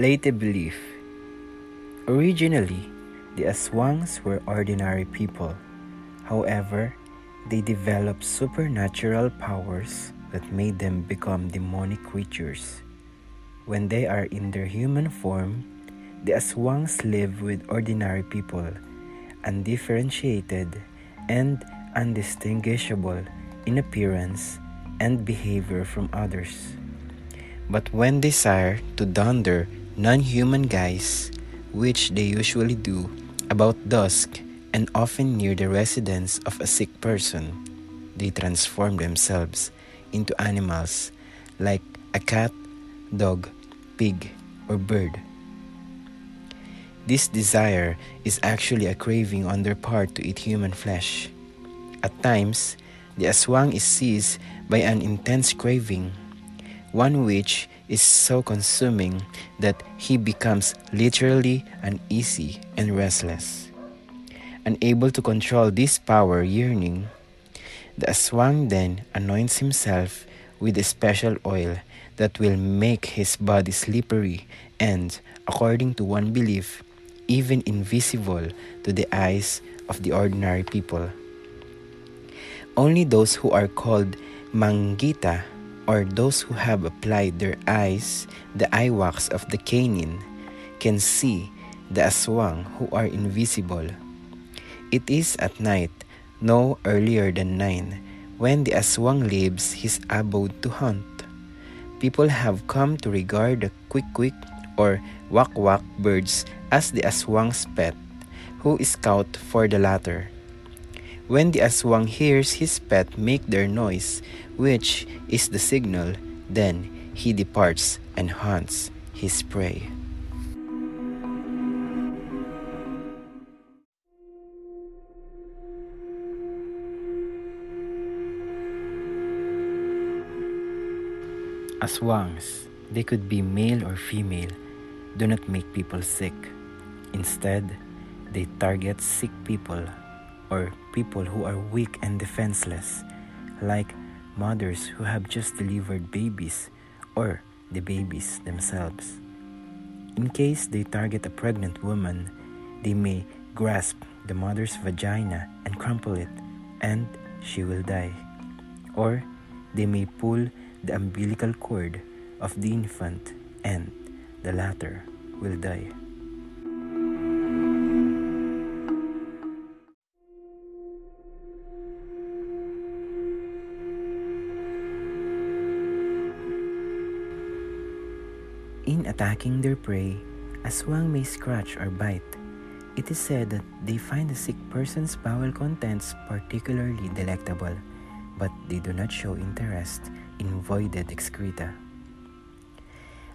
Leyte belief. Originally, the Aswangs were ordinary people. However, they developed supernatural powers that made them become demonic creatures. When they are in their human form, the Aswangs live with ordinary people, undifferentiated and undistinguishable in appearance and behavior from others. But when they desire to dunder non human guise, which they usually do about dusk and often near the residence of a sick person, they transform themselves into animals like a cat, dog, pig, or bird. This desire is actually a craving on their part to eat human flesh. At times, the aswang is seized by an intense craving, one which is so consuming that he becomes literally uneasy and restless. Unable to control this power yearning, the aswang then anoints himself with a special oil that will make his body slippery and, according to one belief, even invisible to the eyes of the ordinary people. Only those who are called Mangita or those who have applied their eyes the eye wax of the canine can see the aswang who are invisible. It is at night, no earlier than nine, when the aswang leaves his abode to hunt. People have come to regard the quick quick or wak wak birds as the aswang's pet, who scout for the latter. When the aswang hears his pet make their noise, which is the signal, then he departs and hunts his prey. Aswangs, they could be male or female, do not make people sick. Instead, they target sick people or people who are weak and defenseless, like mothers who have just delivered babies or the babies themselves. In case they target a pregnant woman, they may grasp the mother's vagina and crumple it, and she will die. Or they may pull the umbilical cord of the infant, and the latter will die. Attacking their prey, aswang may scratch or bite. It is said that they find the sick person's bowel contents particularly delectable, but they do not show interest in voided excreta.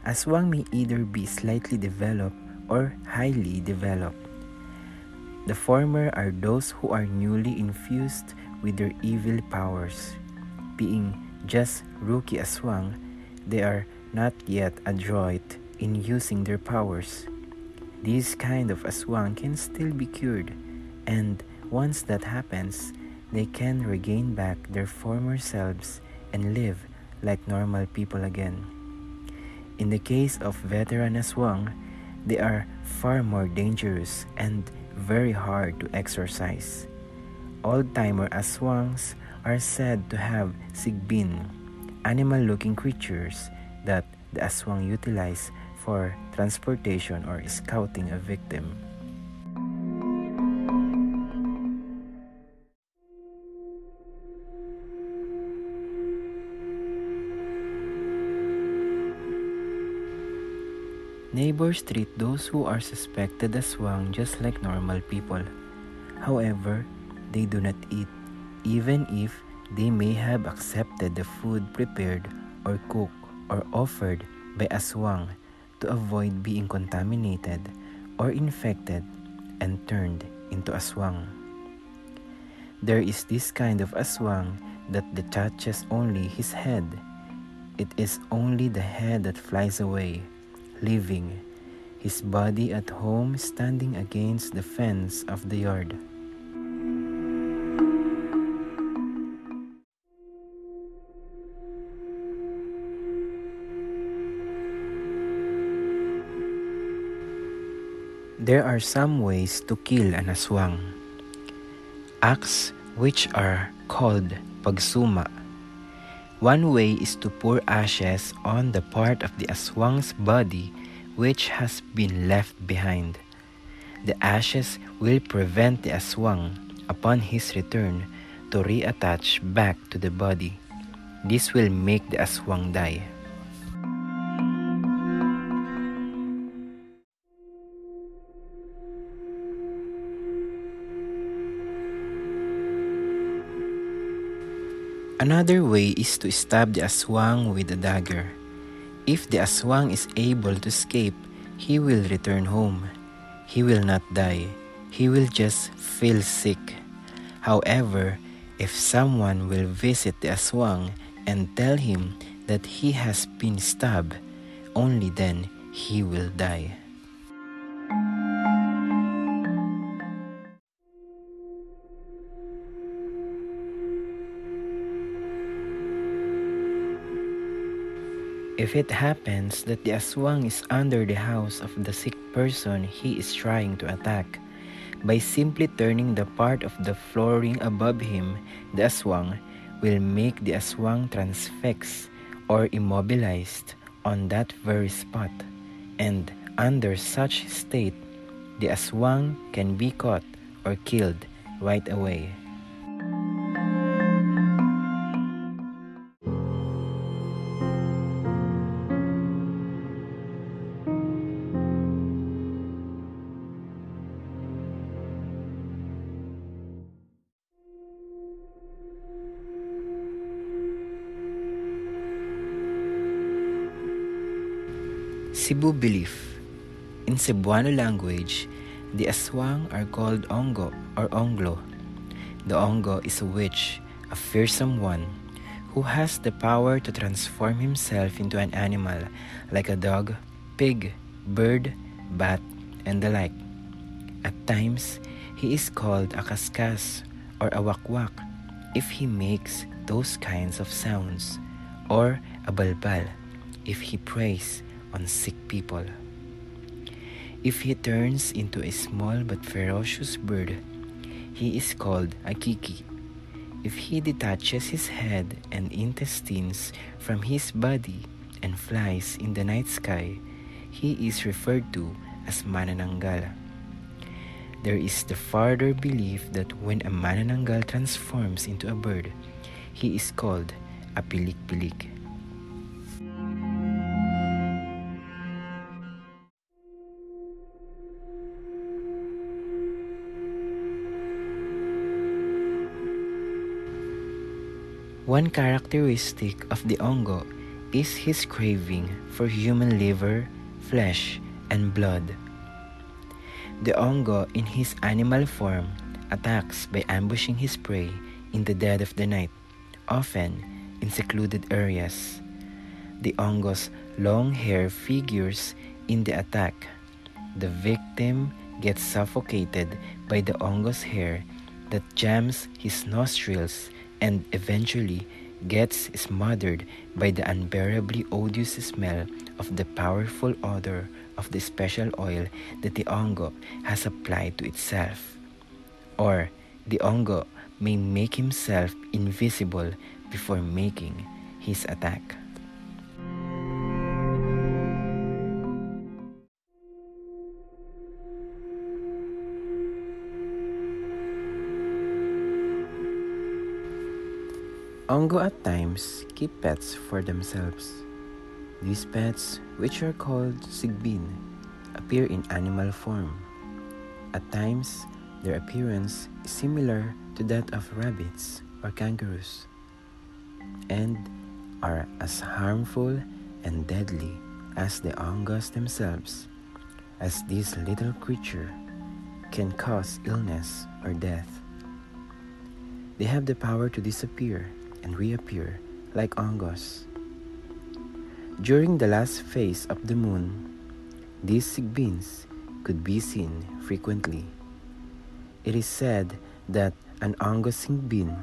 Aswang may either be slightly developed or highly developed. The former are those who are newly infused with their evil powers. Being just rookie aswang, they are not yet adroit in using their powers. This kind of aswang can still be cured, and once that happens, they can regain back their former selves and live like normal people again. In the case of veteran aswang, they are far more dangerous and very hard to exorcise. Old timer aswangs are said to have sigbin, animal looking creatures that the aswang utilize for transportation or scouting a victim. Neighbors treat those who are suspected as swang just like normal people. However, they do not eat, even if they may have accepted the food prepared or cooked or offered by aswang to avoid being contaminated or infected and turned into aswang. There is this kind of aswang that detaches only his head. It is only the head that flies away, leaving his body at home standing against the fence of the yard. There are some ways to kill an aswang. Acts which are called pagsuma. One way is to pour ashes on the part of the aswang's body which has been left behind. The ashes will prevent the aswang, upon his return, to reattach back to the body. This will make the aswang die. Another way is to stab the aswang with a dagger. If the aswang is able to escape, he will return home. He will not die. He will just feel sick. However, if someone will visit the aswang and tell him that he has been stabbed, only then he will die. If it happens that the aswang is under the house of the sick person he is trying to attack, by simply turning the part of the flooring above him, the aswang will make the aswang transfix or immobilized on that very spot, and under such state, the aswang can be caught or killed right away. Cebu belief. In Cebuano language, the aswang are called ongo or onglo. The ongo is a witch, a fearsome one, who has the power to transform himself into an animal like a dog, pig, bird, bat, and the like. At times, he is called a kaskas or a wakwak if he makes those kinds of sounds, or a balbal if he prays on sick people. If he turns into a small but ferocious bird, he is called a kiki. If he detaches his head and intestines from his body and flies in the night sky, he is referred to as manananggal. There is the further belief that when a manananggal transforms into a bird, he is called a pilik-pilik. One characteristic of the ongo is his craving for human liver, flesh, and blood. The ongo, in his animal form, attacks by ambushing his prey in the dead of the night, often in secluded areas. The ongo's long hair figures in the attack. The victim gets suffocated by the ongo's hair that jams his nostrils and eventually gets smothered by the unbearably odious smell of the powerful odor of the special oil that the ongo has applied to itself. Or the ongo may make himself invisible before making his attack. Ongo at times keep pets for themselves. These pets, which are called sigbin, appear in animal form. At times, their appearance is similar to that of rabbits or kangaroos and are as harmful and deadly as the ongos themselves, as this little creature can cause illness or death. They have the power to disappear and reappear like ongos. During the last phase of the moon, these sigbins could be seen frequently. It is said that an ongo sigbin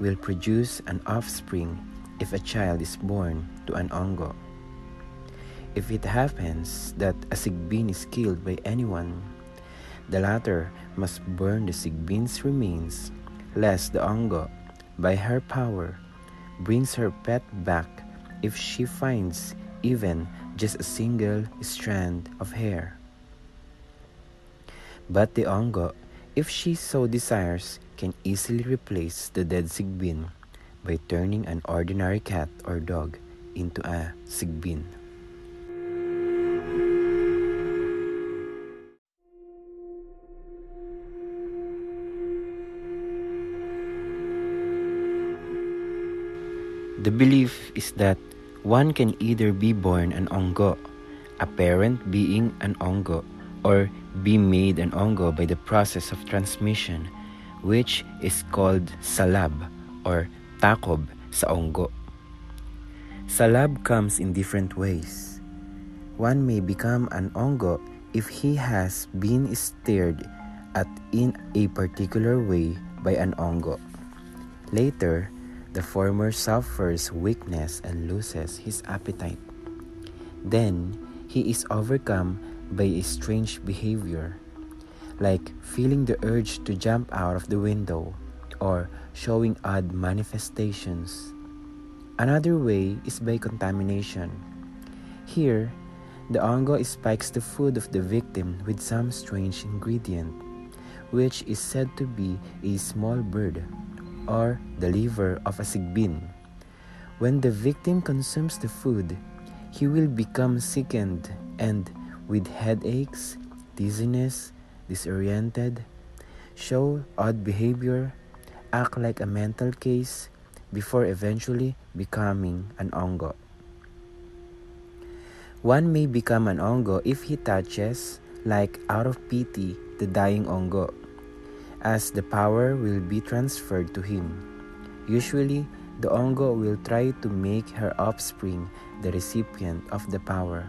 will produce an offspring if a child is born to an ongo. If it happens that a sigbin is killed by anyone, the latter must burn the sigbin's remains, lest the ongo, by her power, brings her pet back if she finds even just a single strand of hair. But the ongo, if she so desires, can easily replace the dead sigbin by turning an ordinary cat or dog into a sigbin. The belief is that one can either be born an ongo, a parent being an ongo, or be made an ongo by the process of transmission, which is called salab or takob sa ongo. Salab comes in different ways. One may become an ongo if he has been stirred at in a particular way by an ongo. Later, the former suffers weakness and loses his appetite. Then he is overcome by a strange behavior, like feeling the urge to jump out of the window or showing odd manifestations. Another way is by contamination. Here, the ongo spikes the food of the victim with some strange ingredient, which is said to be a small bird or the liver of a sigbin. When the victim consumes the food, he will become sickened and with headaches, dizziness, disoriented, show odd behavior, act like a mental case before eventually becoming an ongo. One may become an ongo if he touches, like out of pity, the dying ongo as the power will be transferred to him. Usually, the ongo will try to make her offspring the recipient of the power.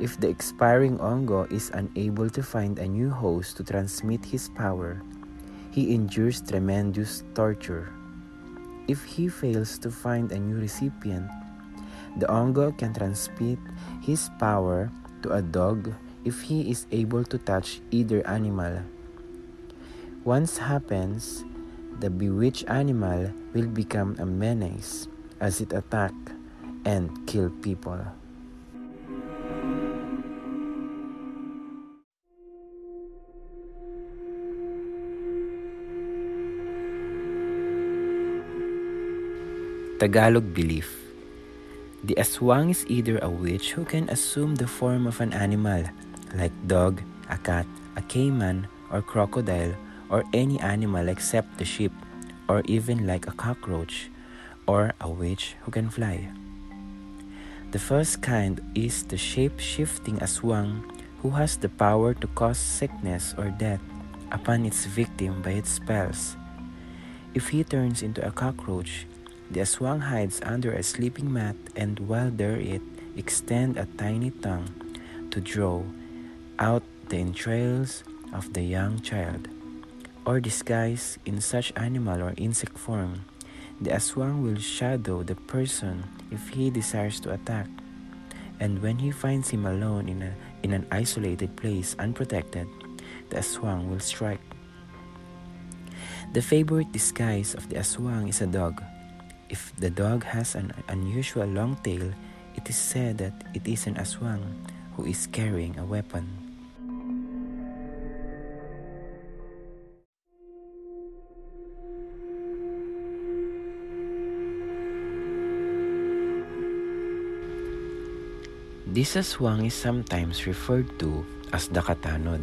If the expiring ongo is unable to find a new host to transmit his power, he endures tremendous torture. If he fails to find a new recipient, the ongo can transmit his power to a dog if he is able to touch either animal. Once happens, the bewitched animal will become a menace as it attack and kill people. Tagalog belief The aswang is either a witch who can assume the form of an animal, like dog, a cat, a caiman, or crocodile, or any animal except the sheep, or even like a cockroach, or a witch who can fly. The first kind is the shape shifting aswang who has the power to cause sickness or death upon its victim by its spells. If he turns into a cockroach, the aswang hides under a sleeping mat and while there it extends a tiny tongue to draw out the entrails of the young child or disguise in such animal or insect form, the aswang will shadow the person if he desires to attack. And when he finds him alone in, a, in an isolated place, unprotected, the aswang will strike. The favorite disguise of the aswang is a dog. If the dog has an unusual long tail, it is said that it is an aswang who is carrying a weapon. This aswang is sometimes referred to as the katanod.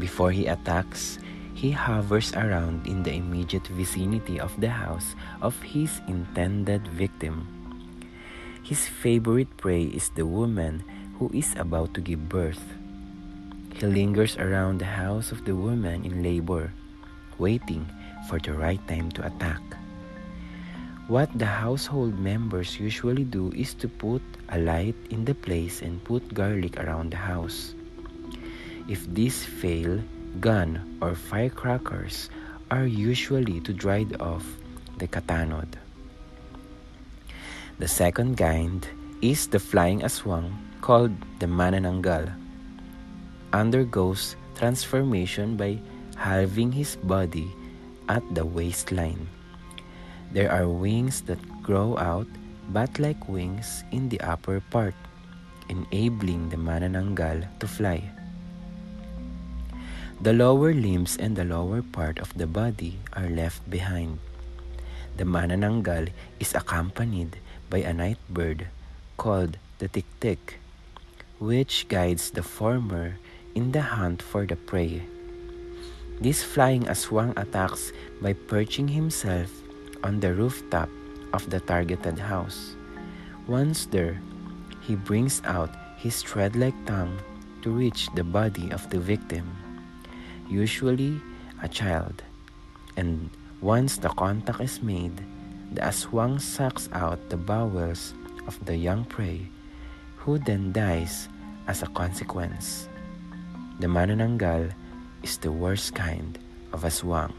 Before he attacks, he hovers around in the immediate vicinity of the house of his intended victim. His favorite prey is the woman who is about to give birth. He lingers around the house of the woman in labor, waiting for the right time to attack. What the household members usually do is to put a light in the place and put garlic around the house. If this fail, gun or firecrackers are usually to drive off the katanod. The second kind is the flying aswang called the manananggal. Undergoes transformation by halving his body at the waistline. There are wings that grow out bat-like wings in the upper part, enabling the manananggal to fly. The lower limbs and the lower part of the body are left behind. The manananggal is accompanied by a night bird called the tiktik, which guides the former in the hunt for the prey. This flying aswang attacks by perching himself on the rooftop of the targeted house. Once there, he brings out his thread-like tongue to reach the body of the victim, usually a child. And once the contact is made, the aswang sucks out the bowels of the young prey, who then dies as a consequence. The manananggal is the worst kind of aswang.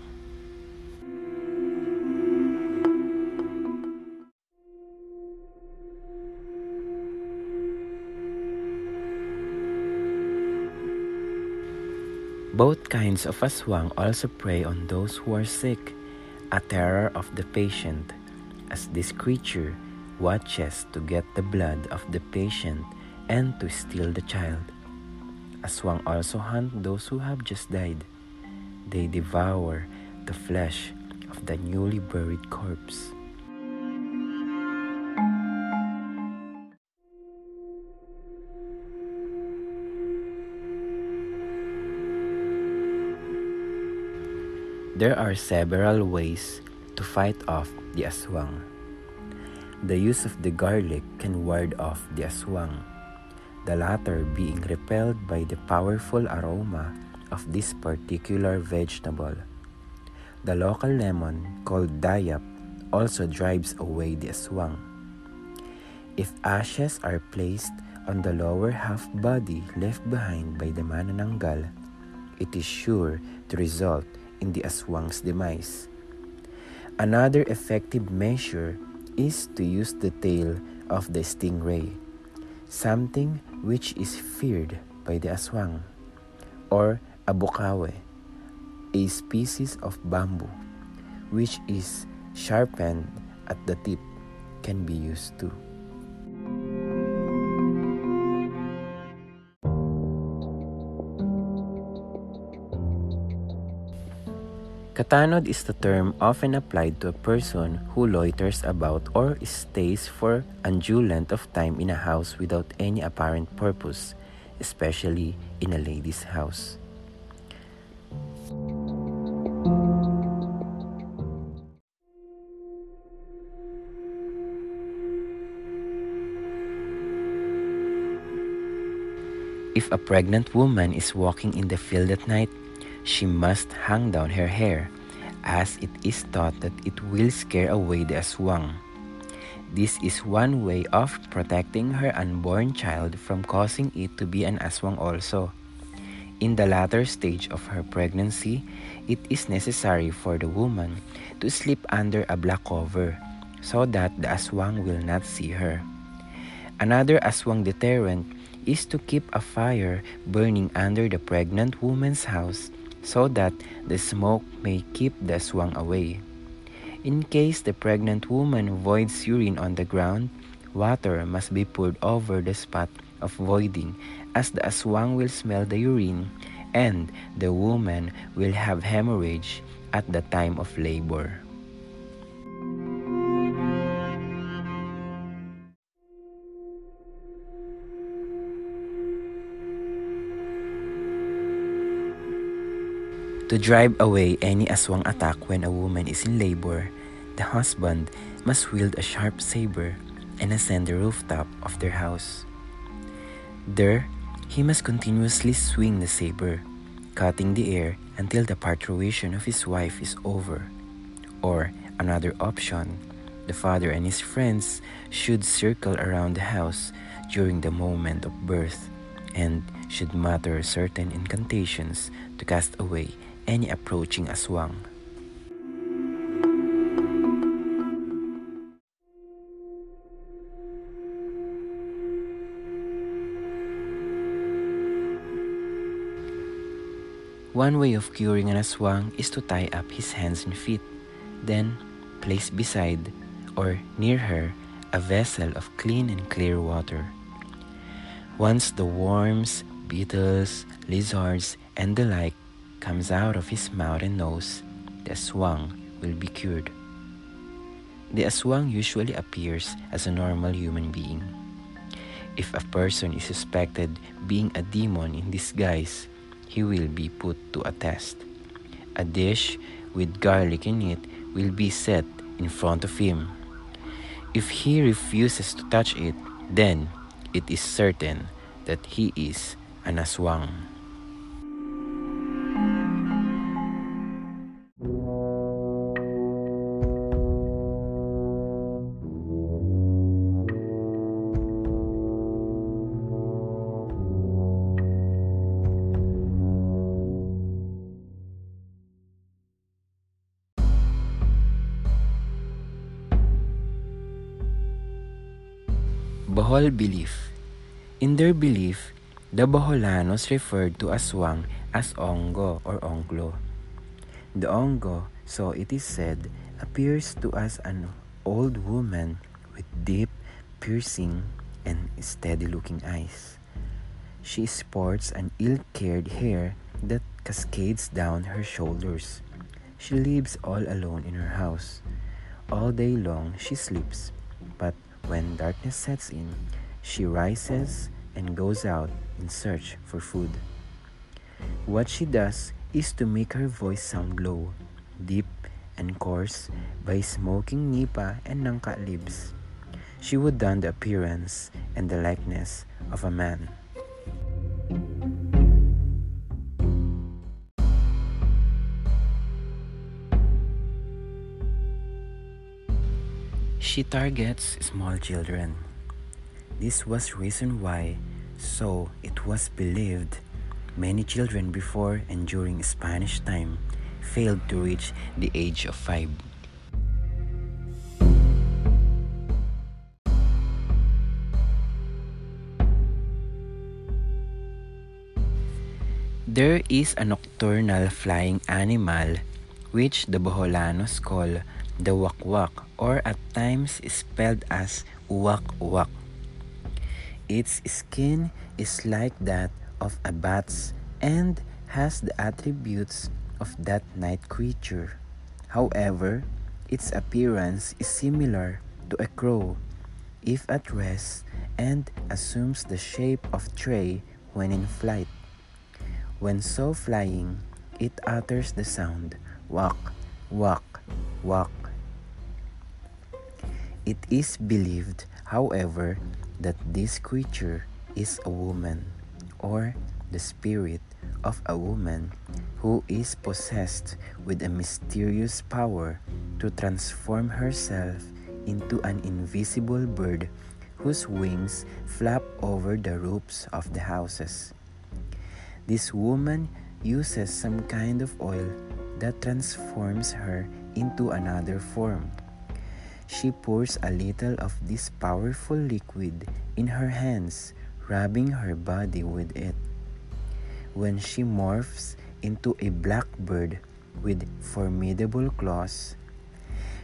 Both kinds of aswang also prey on those who are sick, a terror of the patient, as this creature watches to get the blood of the patient and to steal the child. Aswang also hunt those who have just died. They devour the flesh of the newly buried corpse. There are several ways to fight off the aswang. The use of the garlic can ward off the aswang the latter being repelled by the powerful aroma of this particular vegetable. The local lemon, called dayap, also drives away the aswang. If ashes are placed on the lower half body left behind by the manananggal, it is sure to result in the aswang's demise. Another effective measure is to use the tail of the stingray, something which is feared by the aswang, or abukawe, a species of bamboo, which is sharpened at the tip, can be used too. Katanod is the term often applied to a person who loiters about or stays for undue length of time in a house without any apparent purpose, especially in a lady's house. If a pregnant woman is walking in the field at night, she must hang down her hair, as it is thought that it will scare away the aswang. This is one way of protecting her unborn child from causing it to be an aswang also. In the latter stage of her pregnancy, it is necessary for the woman to sleep under a black cover so that the aswang will not see her. Another aswang deterrent is to keep a fire burning under the pregnant woman's house so that the smoke may keep the aswang away. In case the pregnant woman voids urine on the ground, water must be poured over the spot of voiding as the aswang will smell the urine and the woman will have hemorrhage at the time of labor. To drive away any aswang attack when a woman is in labor, the husband must wield a sharp saber and ascend the rooftop of their house. There, he must continuously swing the saber, cutting the air until the parturition of his wife is over. Or, another option, the father and his friends should circle around the house during the moment of birth and should mutter certain incantations to cast away any approaching aswang. One way of curing an aswang is to tie up his hands and feet, then place beside or near her a vessel of clean and clear water. Once the worms, beetles, lizards, and the like comes out of his mouth and nose, the aswang will be cured. The aswang usually appears as a normal human being. If a person is suspected being a demon in disguise, he will be put to a test. A dish with garlic in it will be set in front of him. If he refuses to touch it, then it is certain that he is an aswang. Belief. In their belief, the Boholanos referred to aswang as ongo or onglo. The ongo, so it is said, appears to us an old woman with deep, piercing, and steady-looking eyes. She sports an ill-cared hair that cascades down her shoulders. She lives all alone in her house. All day long she sleeps, when darkness sets in, she rises and goes out in search for food. What she does is to make her voice sound low, deep, and coarse by smoking nipa and nangka leaves. She would don the appearance and the likeness of a man. She targets small children. This was reason why, so it was believed, many children before and during Spanish time failed to reach the age of five. There is a nocturnal flying animal which the Boholanos call the wakwak or at times spelled as uwak-uwak. Its skin is like that of a bat's and has the attributes of that night creature. However, its appearance is similar to a crow if at rest and assumes the shape of tray when in flight. When so flying, it utters the sound wak, wak, wak it is believed, however, that this creature is a woman or the spirit of a woman who is possessed with a mysterious power to transform herself into an invisible bird whose wings flap over the roofs of the houses. This woman uses some kind of oil that transforms her into another form she pours a little of this powerful liquid in her hands, rubbing her body with it. When she morphs into a blackbird with formidable claws,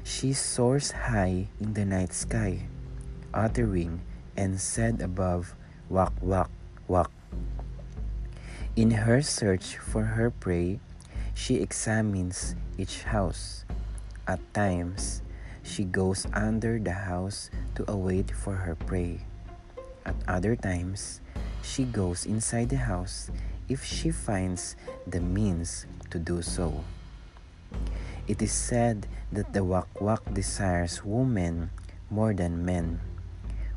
she soars high in the night sky, uttering and said above, Wak, wak, wak. In her search for her prey, she examines each house. At times, she goes under the house to await for her prey. At other times, she goes inside the house if she finds the means to do so. It is said that the wakwak desires women more than men,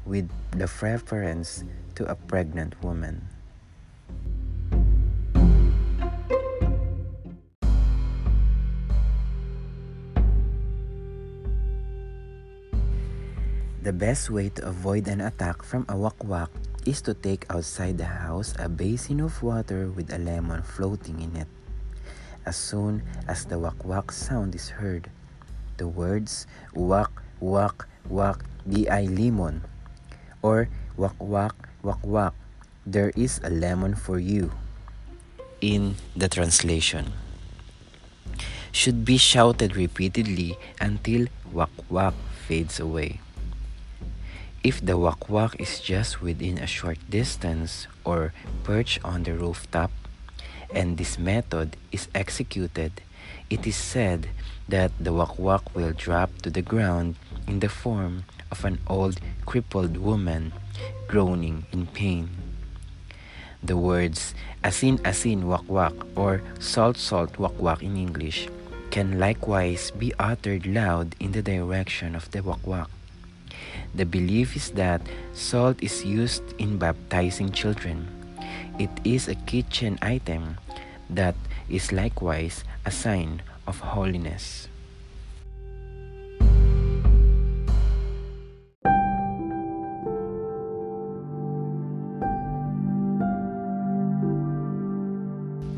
with the preference to a pregnant woman. The best way to avoid an attack from a wakwak is to take outside the house a basin of water with a lemon floating in it. As soon as the wakwak sound is heard, the words wak wak wak di ay limon or wak wak wak wak there is a lemon for you in the translation should be shouted repeatedly until wak wak fades away. If the wakwak is just within a short distance or perched on the rooftop, and this method is executed, it is said that the wakwak will drop to the ground in the form of an old crippled woman groaning in pain. The words asin asin wakwak or salt salt wakwak in English can likewise be uttered loud in the direction of the wakwak. The belief is that salt is used in baptizing children. It is a kitchen item that is likewise a sign of holiness.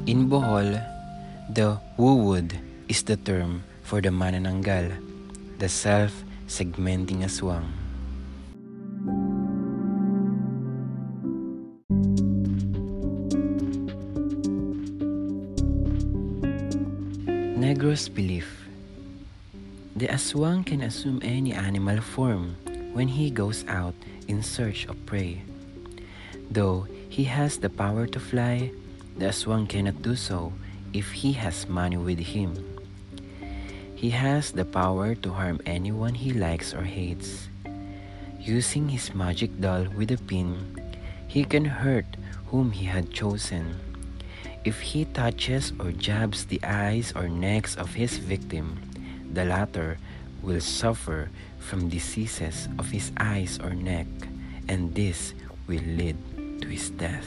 In Bohol, the wuwud is the term for the manananggal, the self-segmenting aswang. Negros belief The aswang can assume any animal form when he goes out in search of prey. Though he has the power to fly, the aswang cannot do so if he has money with him. He has the power to harm anyone he likes or hates. Using his magic doll with a pin, he can hurt whom he had chosen. If he touches or jabs the eyes or necks of his victim, the latter will suffer from diseases of his eyes or neck, and this will lead to his death.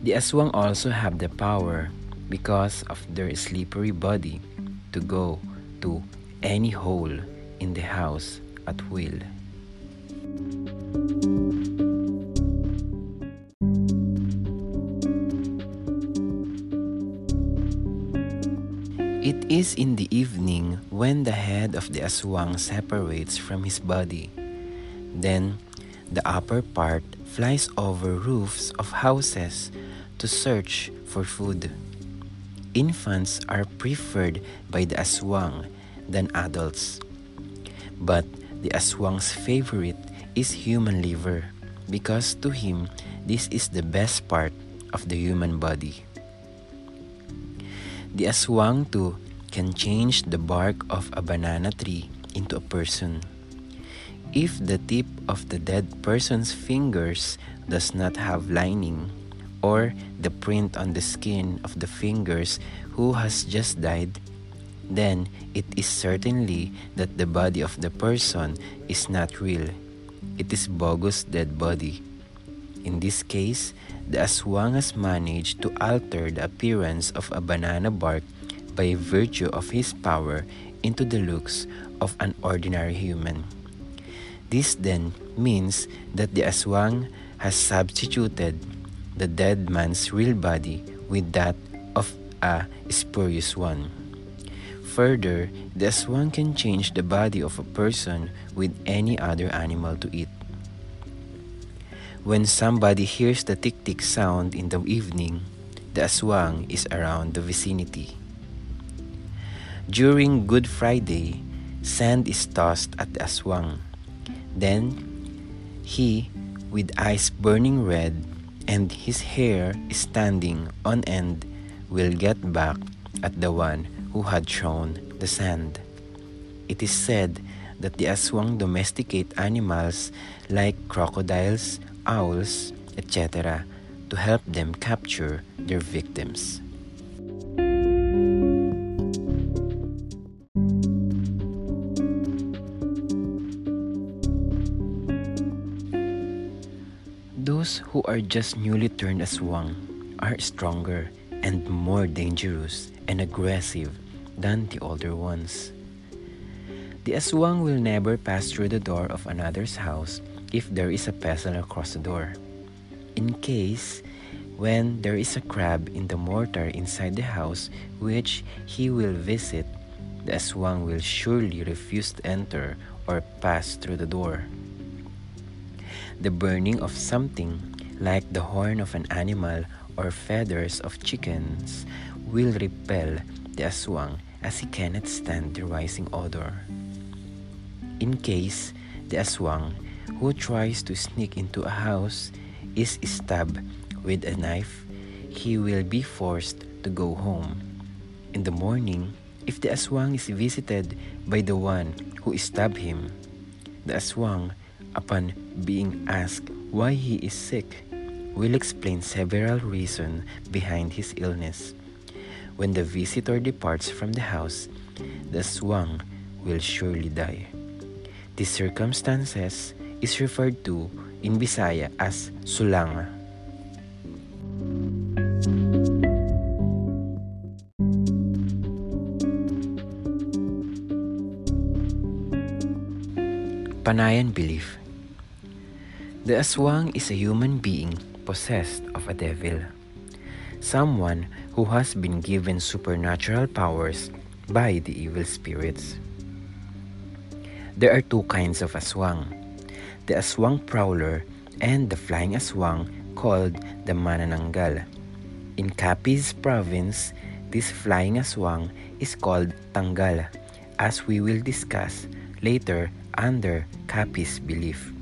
The aswang also have the power, because of their slippery body, to go to any hole in the house at will. Is in the evening when the head of the aswang separates from his body. Then the upper part flies over roofs of houses to search for food. Infants are preferred by the aswang than adults. But the aswang's favorite is human liver because to him this is the best part of the human body. The aswang too can change the bark of a banana tree into a person. If the tip of the dead person's fingers does not have lining, or the print on the skin of the fingers who has just died, then it is certainly that the body of the person is not real. It is bogus dead body. In this case, the aswang has managed to alter the appearance of a banana bark by virtue of his power into the looks of an ordinary human. This then means that the aswang has substituted the dead man's real body with that of a spurious one. Further, the aswang can change the body of a person with any other animal to eat. When somebody hears the tick tick sound in the evening, the aswang is around the vicinity. During Good Friday, sand is tossed at the aswang. Then, he, with eyes burning red and his hair standing on end, will get back at the one who had thrown the sand. It is said that the aswang domesticate animals like crocodiles, owls, etc., to help them capture their victims. Those who are just newly turned aswang are stronger and more dangerous and aggressive than the older ones. The aswang will never pass through the door of another's house if there is a pestle across the door. In case when there is a crab in the mortar inside the house which he will visit, the aswang will surely refuse to enter or pass through the door. The burning of something like the horn of an animal or feathers of chickens will repel the aswang as he cannot stand the rising odor. In case the aswang who tries to sneak into a house is stabbed with a knife, he will be forced to go home. In the morning, if the aswang is visited by the one who stabbed him, the aswang, upon being asked why he is sick, will explain several reasons behind his illness. When the visitor departs from the house, the aswang will surely die. These circumstances is referred to in Bisaya as sulanga. Panayan belief The aswang is a human being possessed of a devil, someone who has been given supernatural powers by the evil spirits. There are two kinds of aswang the aswang prowler and the flying aswang called the manananggal. In Capiz province, this flying aswang is called tanggal, as we will discuss later under Capiz belief.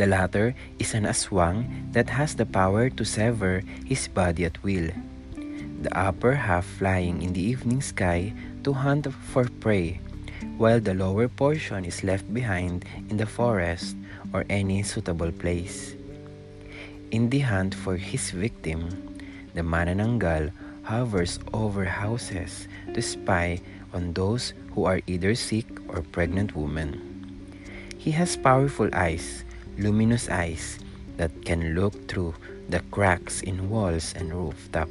The latter is an aswang that has the power to sever his body at will. The upper half flying in the evening sky to hunt for prey, while the lower portion is left behind in the forest or any suitable place. In the hunt for his victim, the manananggal hovers over houses to spy on those who are either sick or pregnant women. He has powerful eyes luminous eyes that can look through the cracks in walls and rooftop.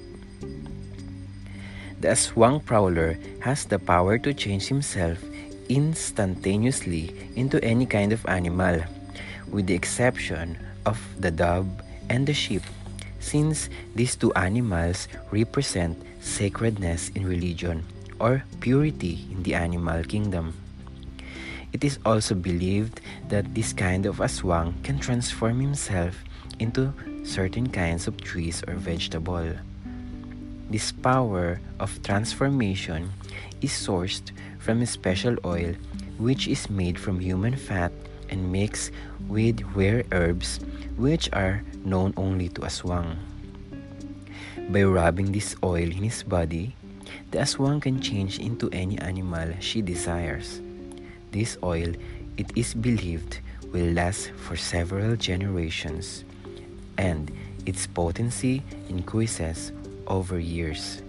The Aswang Prowler has the power to change himself instantaneously into any kind of animal, with the exception of the dove and the sheep, since these two animals represent sacredness in religion or purity in the animal kingdom. It is also believed that this kind of aswang can transform himself into certain kinds of trees or vegetable. This power of transformation is sourced from a special oil which is made from human fat and mixed with rare herbs which are known only to aswang. By rubbing this oil in his body, the aswang can change into any animal she desires. This oil, it is believed, will last for several generations, and its potency increases over years.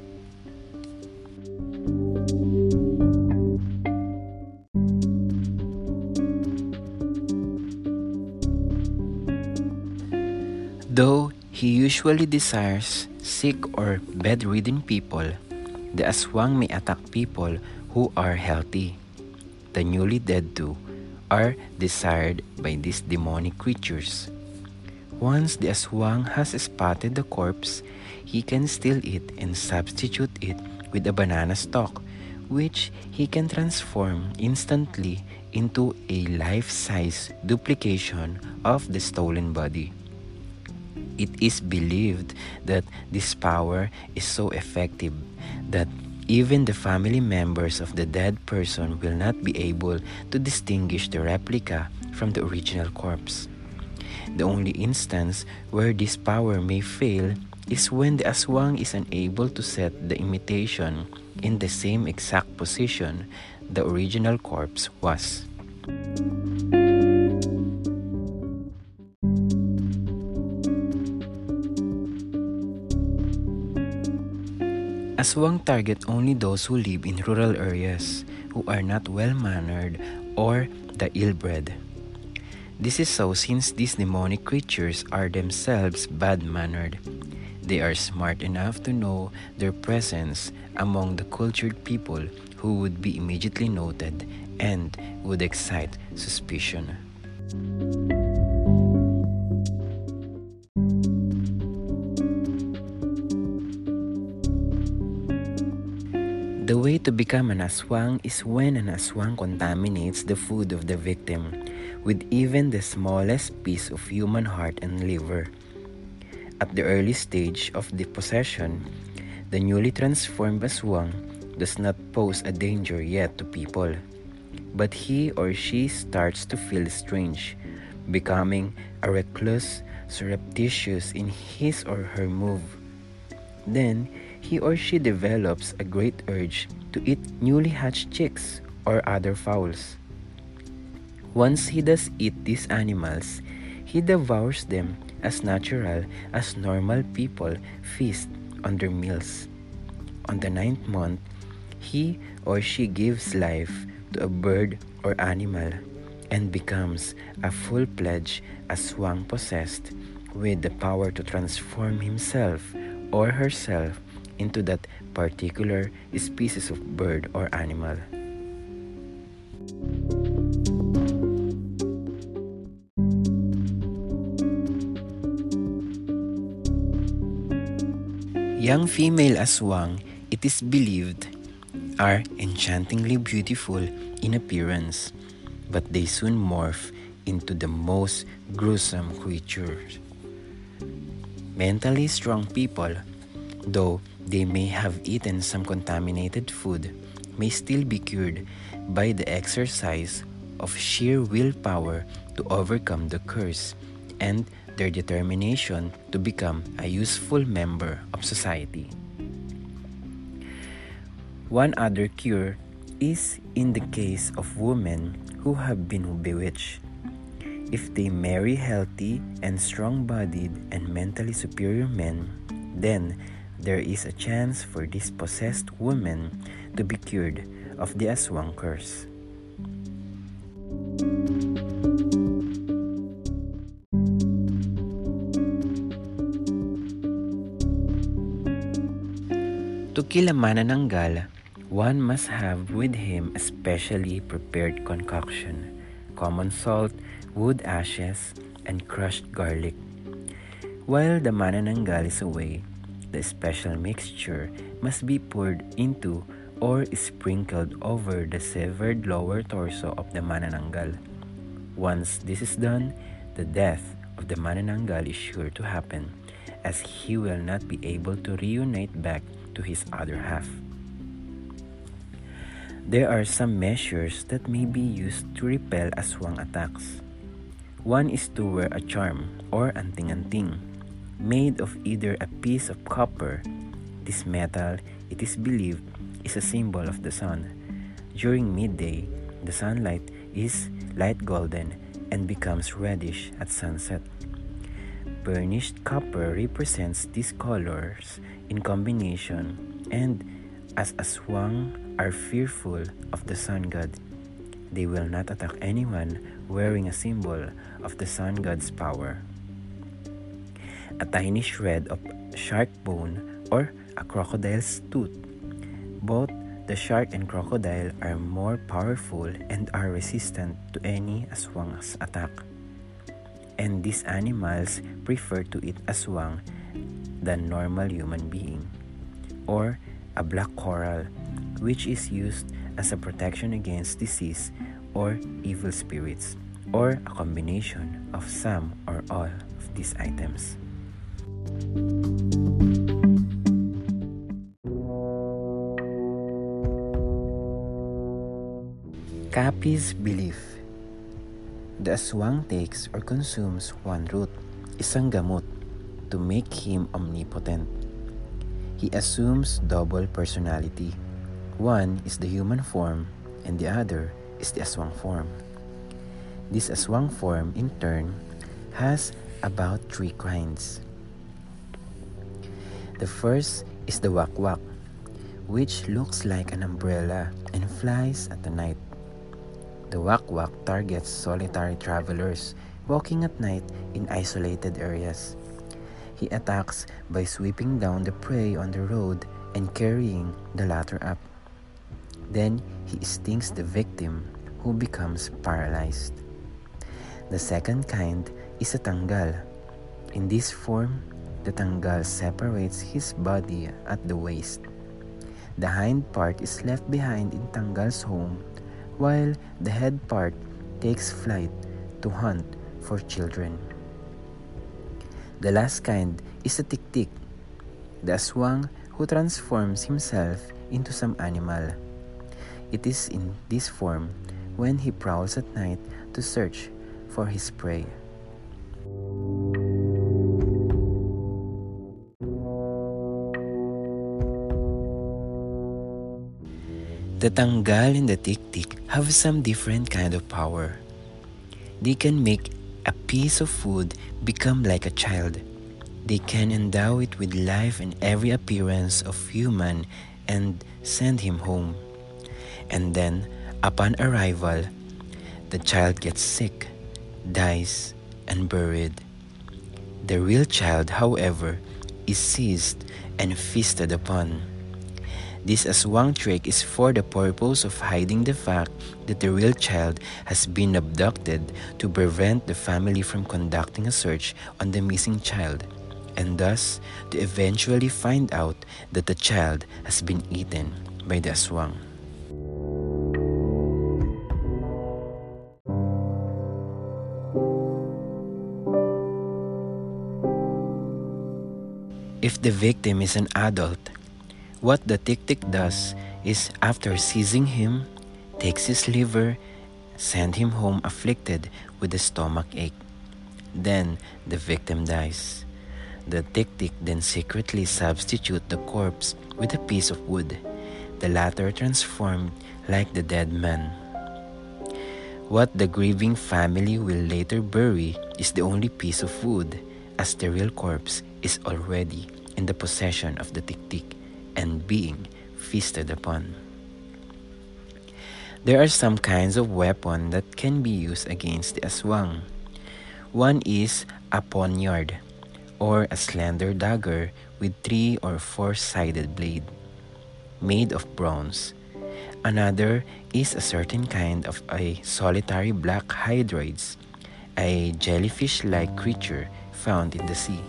Though he usually desires sick or bedridden people, the aswang may attack people who are healthy the newly dead do, are desired by these demonic creatures. Once the aswang has spotted the corpse, he can steal it and substitute it with a banana stalk, which he can transform instantly into a life-size duplication of the stolen body. It is believed that this power is so effective that even the family members of the dead person will not be able to distinguish the replica from the original corpse. The only instance where this power may fail is when the aswang is unable to set the imitation in the same exact position the original corpse was. Aswang target only those who live in rural areas, who are not well-mannered or the ill-bred. This is so since these demonic creatures are themselves bad-mannered. They are smart enough to know their presence among the cultured people who would be immediately noted and would excite suspicion. The way to become an aswang is when an aswang contaminates the food of the victim with even the smallest piece of human heart and liver. At the early stage of the possession, the newly transformed aswang does not pose a danger yet to people, but he or she starts to feel strange, becoming a recluse, surreptitious in his or her move. Then, he or she develops a great urge to eat newly hatched chicks or other fowls. Once he does eat these animals, he devours them as natural as normal people feast on their meals. On the ninth month, he or she gives life to a bird or animal and becomes a full-fledged aswang possessed with the power to transform himself or herself into that particular species of bird or animal. Young female aswang, it is believed, are enchantingly beautiful in appearance, but they soon morph into the most gruesome creatures. Mentally strong people, though they may have eaten some contaminated food, may still be cured by the exercise of sheer willpower to overcome the curse and their determination to become a useful member of society. One other cure is in the case of women who have been bewitched. If they marry healthy and strong bodied and mentally superior men, then there is a chance for this possessed woman to be cured of the aswang curse. To kill a manananggal, one must have with him a specially prepared concoction, common salt, wood ashes, and crushed garlic. While the manananggal is away, the special mixture must be poured into or sprinkled over the severed lower torso of the manananggal. Once this is done, the death of the manananggal is sure to happen as he will not be able to reunite back to his other half. There are some measures that may be used to repel aswang attacks. One is to wear a charm or anting-anting made of either a piece of copper. This metal, it is believed, is a symbol of the sun. During midday, the sunlight is light golden and becomes reddish at sunset. Burnished copper represents these colors in combination, and as a aswang are fearful of the sun god, they will not attack anyone wearing a symbol of the sun god's power a tiny shred of shark bone or a crocodile's tooth. Both the shark and crocodile are more powerful and are resistant to any aswang's attack. And these animals prefer to eat aswang than normal human being. Or a black coral, which is used as a protection against disease or evil spirits, or a combination of some or all of these items. Capiz belief The aswang takes or consumes one root, isang gamot, to make him omnipotent. He assumes double personality. One is the human form and the other is the aswang form. This aswang form, in turn, has about three kinds. The first is the wakwak. which looks like an umbrella and flies at the night. The Wak-Wak targets solitary travelers walking at night in isolated areas. He attacks by sweeping down the prey on the road and carrying the latter up. Then he stings the victim who becomes paralyzed. The second kind is a tanggal. In this form, the tanggal separates his body at the waist. The hind part is left behind in tanggal's home, while the head part takes flight to hunt for children. The last kind is a tiktik, the aswang who transforms himself into some animal. It is in this form when he prowls at night to search for his prey. The tanggal and the tiktik have some different kind of power. They can make a piece of food become like a child. They can endow it with life and every appearance of human and send him home. And then, upon arrival, the child gets sick, dies, and buried. The real child, however, is seized and feasted upon. This aswang trick is for the purpose of hiding the fact that the real child has been abducted to prevent the family from conducting a search on the missing child, and thus to eventually find out that the child has been eaten by the aswang. If the victim is an adult, what the tiktik does is after seizing him, takes his liver, send him home afflicted with a stomach ache. Then the victim dies. The tiktik then secretly substitute the corpse with a piece of wood, the latter transformed like the dead man. What the grieving family will later bury is the only piece of wood, as the real corpse is already in the possession of the tiktik and being feasted upon. There are some kinds of weapon that can be used against the aswang. One is a poniard, or a slender dagger with three or four-sided blade, made of bronze. Another is a certain kind of a solitary black hydroids, a jellyfish-like creature found in the sea.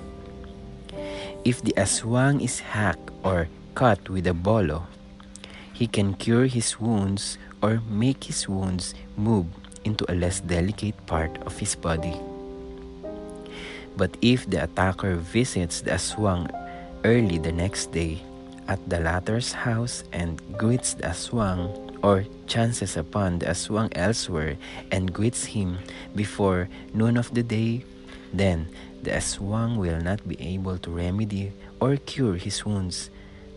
If the aswang is hacked or cut with a bolo. He can cure his wounds or make his wounds move into a less delicate part of his body. But if the attacker visits the aswang early the next day at the latter's house and greets the aswang or chances upon the aswang elsewhere and greets him before noon of the day, then the aswang will not be able to remedy or cure his wounds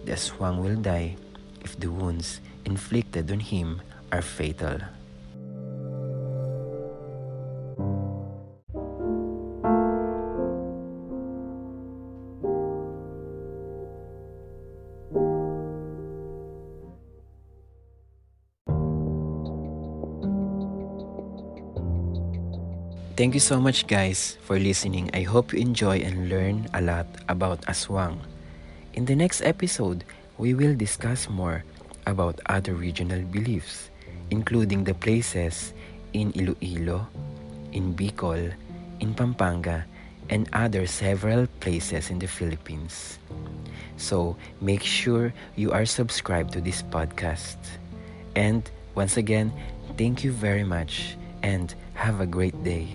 the aswang will die if the wounds inflicted on him are fatal. Thank you so much guys for listening. I hope you enjoy and learn a lot about Aswang. In the next episode, we will discuss more about other regional beliefs, including the places in Iloilo, in Bicol, in Pampanga, and other several places in the Philippines. So make sure you are subscribed to this podcast. And once again, thank you very much and have a great day.